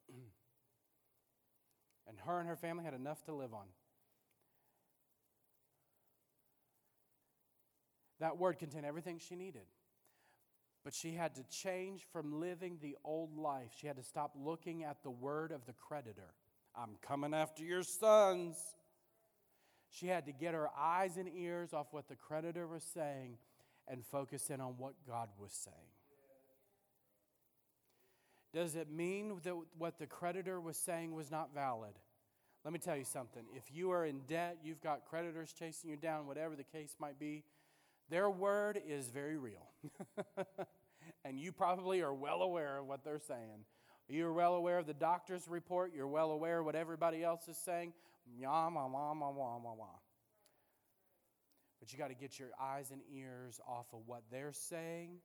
and her and her family had enough to live on. That word contained everything she needed. But she had to change from living the old life. She had to stop looking at the word of the creditor I'm coming after your sons. She had to get her eyes and ears off what the creditor was saying and focus in on what God was saying. Does it mean that what the creditor was saying was not valid? Let me tell you something. If you are in debt, you've got creditors chasing you down, whatever the case might be, their word is very real. and you probably are well aware of what they're saying. You're well aware of the doctor's report. You're well aware of what everybody else is saying. Yah, wah, wah, wah, wah, wah, wah. But you got to get your eyes and ears off of what they're saying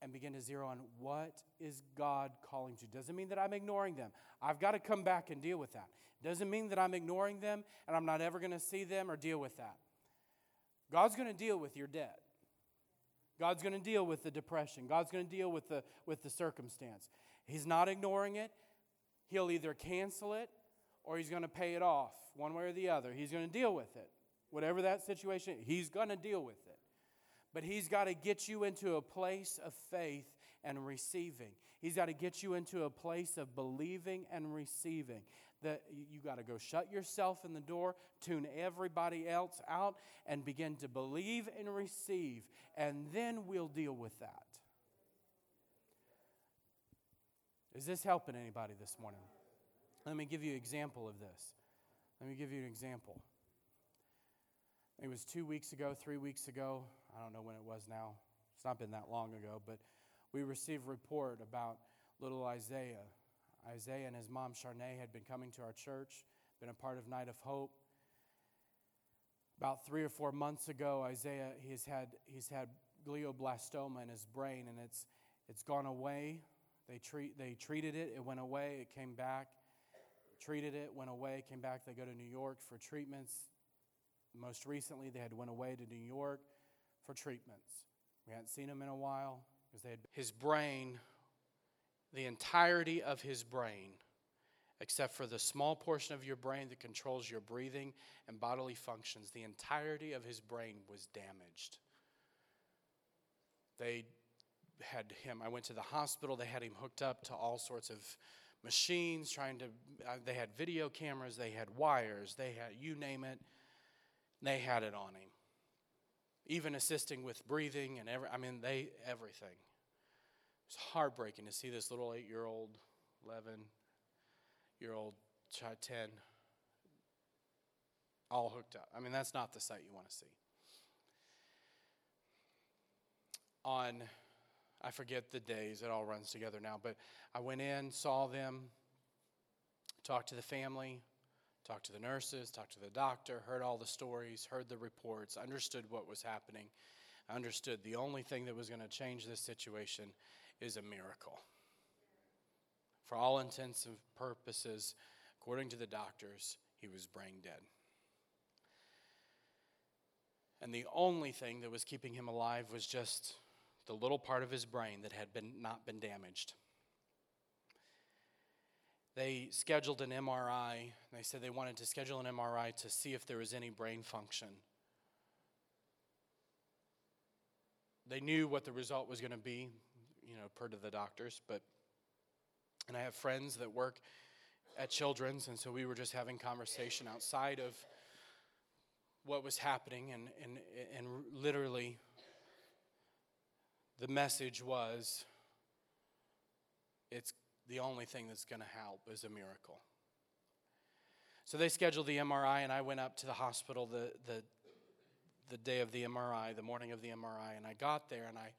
and begin to zero on what is God calling to. Doesn't mean that I'm ignoring them. I've got to come back and deal with that. Doesn't mean that I'm ignoring them and I'm not ever going to see them or deal with that. God's going to deal with your debt. God's going to deal with the depression. God's going to deal with the, with the circumstance. He's not ignoring it. He'll either cancel it or he's going to pay it off, one way or the other. He's going to deal with it. Whatever that situation, he's going to deal with it. But he's got to get you into a place of faith and receiving. He's got to get you into a place of believing and receiving. That you got to go shut yourself in the door, tune everybody else out, and begin to believe and receive, and then we'll deal with that. Is this helping anybody this morning? Let me give you an example of this. Let me give you an example. It was two weeks ago, three weeks ago. I don't know when it was now. It's not been that long ago, but we received a report about little Isaiah. Isaiah and his mom, Charnay, had been coming to our church, been a part of Night of Hope. About three or four months ago, Isaiah, he's had, he's had glioblastoma in his brain, and it's, it's gone away. They, treat, they treated it, it went away, it came back. Treated it, went away, came back. They go to New York for treatments. Most recently, they had went away to New York for treatments. We hadn't seen him in a while because they had his brain, the entirety of his brain, except for the small portion of your brain that controls your breathing and bodily functions, the entirety of his brain was damaged. They had him, I went to the hospital, they had him hooked up to all sorts of machines, trying to, uh, they had video cameras, they had wires, they had, you name it, they had it on him. Even assisting with breathing and every, I mean, they, everything. It was heartbreaking to see this little eight year old, 11 year old, 10, all hooked up. I mean, that's not the sight you want to see. On, I forget the days, it all runs together now, but I went in, saw them, talked to the family, talked to the nurses, talked to the doctor, heard all the stories, heard the reports, understood what was happening. Understood the only thing that was going to change this situation is a miracle. For all intents and purposes, according to the doctors, he was brain dead. And the only thing that was keeping him alive was just the little part of his brain that had been, not been damaged. They scheduled an MRI. They said they wanted to schedule an MRI to see if there was any brain function. They knew what the result was going to be, you know, per to the doctors, but and I have friends that work at Children's, and so we were just having conversation outside of what was happening, and, and, and literally the message was it's the only thing that's going to help is a miracle. So they scheduled the MRI, and I went up to the hospital the, the, the day of the MRI, the morning of the MRI, and I got there, and I,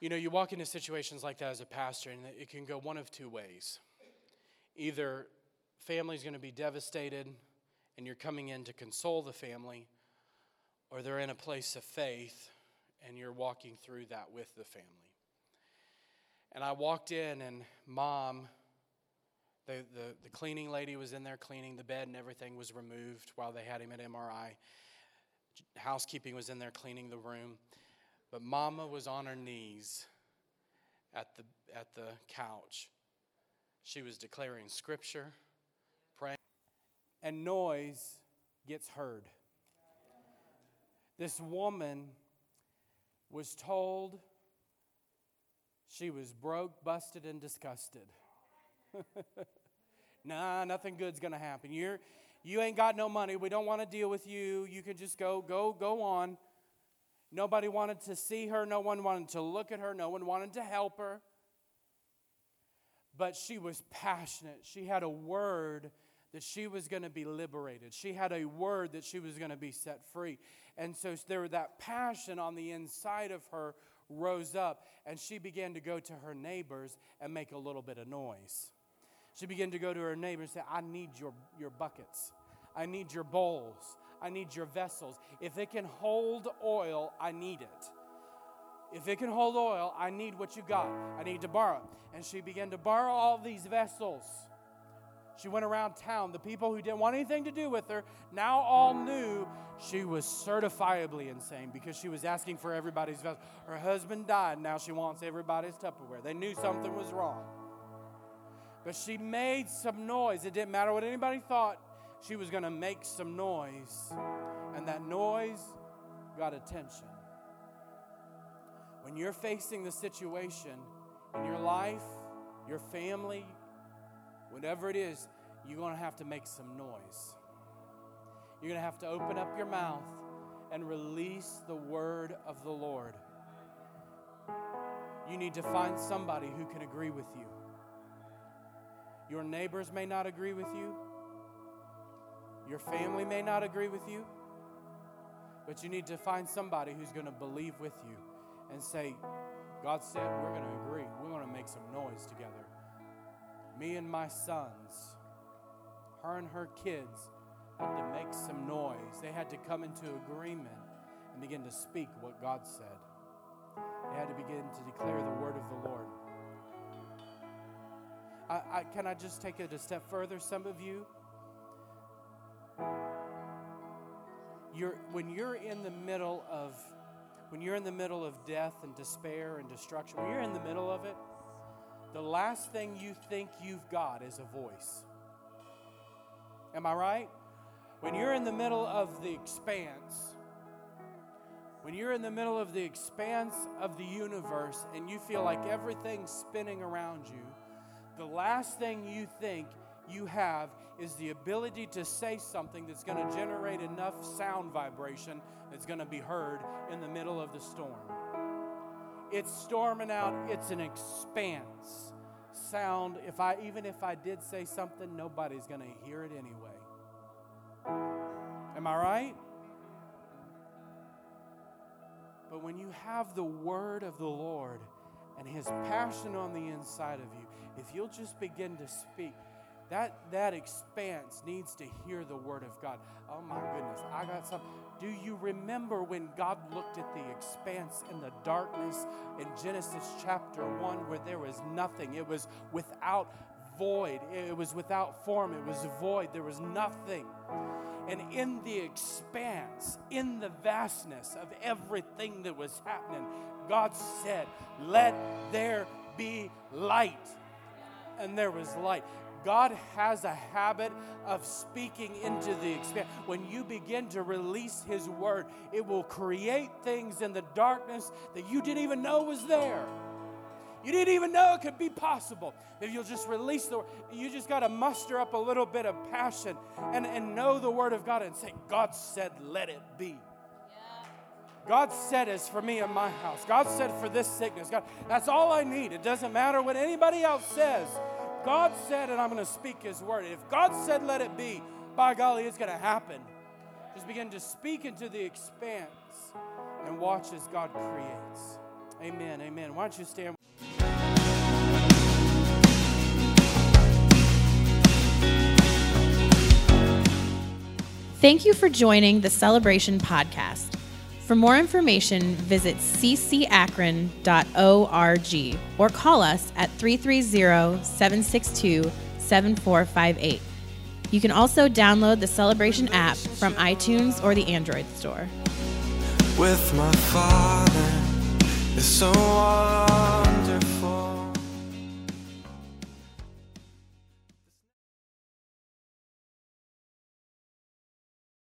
you know, you walk into situations like that as a pastor, and it can go one of two ways. Either family's going to be devastated, and you're coming in to console the family, or they're in a place of faith, and you're walking through that with the family. And I walked in, and mom, the, the, the cleaning lady was in there cleaning the bed, and everything was removed while they had him at MRI. Housekeeping was in there cleaning the room. But mama was on her knees at the, at the couch. She was declaring scripture, praying, and noise gets heard. This woman was told she was broke, busted, and disgusted. nah, nothing good's gonna happen. You're you ain't got no money. We don't want to deal with you. You can just go, go, go on. Nobody wanted to see her. No one wanted to look at her. No one wanted to help her. But she was passionate. She had a word that she was going to be liberated. She had a word that she was going to be set free. And so there was that passion on the inside of her rose up and she began to go to her neighbors and make a little bit of noise. She began to go to her neighbors and say, I need your, your buckets. I need your bowls. I need your vessels. If it can hold oil, I need it. If it can hold oil, I need what you got. I need to borrow. And she began to borrow all these vessels. She went around town. The people who didn't want anything to do with her now all knew she was certifiably insane because she was asking for everybody's vessel. Her husband died. Now she wants everybody's Tupperware. They knew something was wrong. But she made some noise. It didn't matter what anybody thought. She was going to make some noise. And that noise got attention. When you're facing the situation in your life, your family, whatever it is, you're going to have to make some noise. You're going to have to open up your mouth and release the word of the Lord. You need to find somebody who can agree with you. Your neighbors may not agree with you. Your family may not agree with you. But you need to find somebody who's going to believe with you and say, God said we're going to agree. We're going to make some noise together. Me and my sons, her and her kids had to make some noise. They had to come into agreement and begin to speak what God said. They had to begin to declare the word of the Lord. I, I, can I just take it a step further? Some of you, you're, when you're in the middle of when you're in the middle of death and despair and destruction, when you're in the middle of it, the last thing you think you've got is a voice. Am I right? When you're in the middle of the expanse, when you're in the middle of the expanse of the universe and you feel like everything's spinning around you, the last thing you think you have is the ability to say something that's going to generate enough sound vibration that's going to be heard in the middle of the storm. It's storming out, it's an expanse. Sound, if I even if I did say something, nobody's going to hear it anyway. Am I right? But when you have the word of the Lord and his passion on the inside of you, if you'll just begin to speak, that, that expanse needs to hear the word of God. Oh my goodness, I got some. Do you remember when God looked at the expanse in the darkness in Genesis chapter 1 where there was nothing? It was without void, it was without form, it was void, there was nothing. And in the expanse, in the vastness of everything that was happening, God said, Let there be light. And there was light. God has a habit of speaking into the expanse. When you begin to release His word, it will create things in the darkness that you didn't even know was there. You didn't even know it could be possible. If you'll just release the word, you just got to muster up a little bit of passion and, and know the word of God and say, God said, let it be. God said is for me and my house. God said for this sickness. God, that's all I need. It doesn't matter what anybody else says. God said, and I'm going to speak His word. If God said, let it be, by golly, it's going to happen. Just begin to speak into the expanse and watch as God creates. Amen. Amen. Why don't you stand? Thank you for joining the Celebration Podcast. For more information, visit ccakron.org or call us at 330 762 7458. You can also download the Celebration app from iTunes or the Android store. with my father so